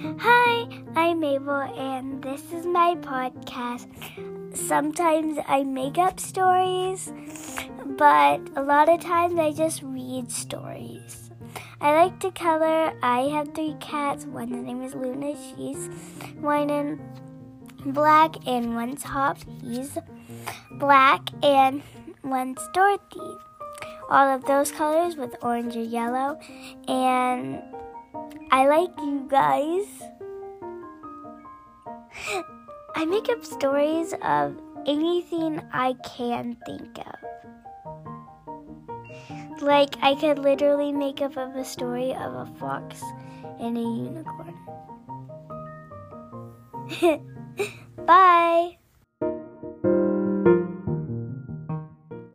Hi, I'm Mabel, and this is my podcast. Sometimes I make up stories, but a lot of times I just read stories. I like to color. I have three cats. One's name is Luna. She's white and black, and one's Hop. He's black, and one's Dorothy. All of those colors with orange or yellow, and I like you guys. I make up stories of anything I can think of. Like, I could literally make up of a story of a fox and a unicorn. Bye.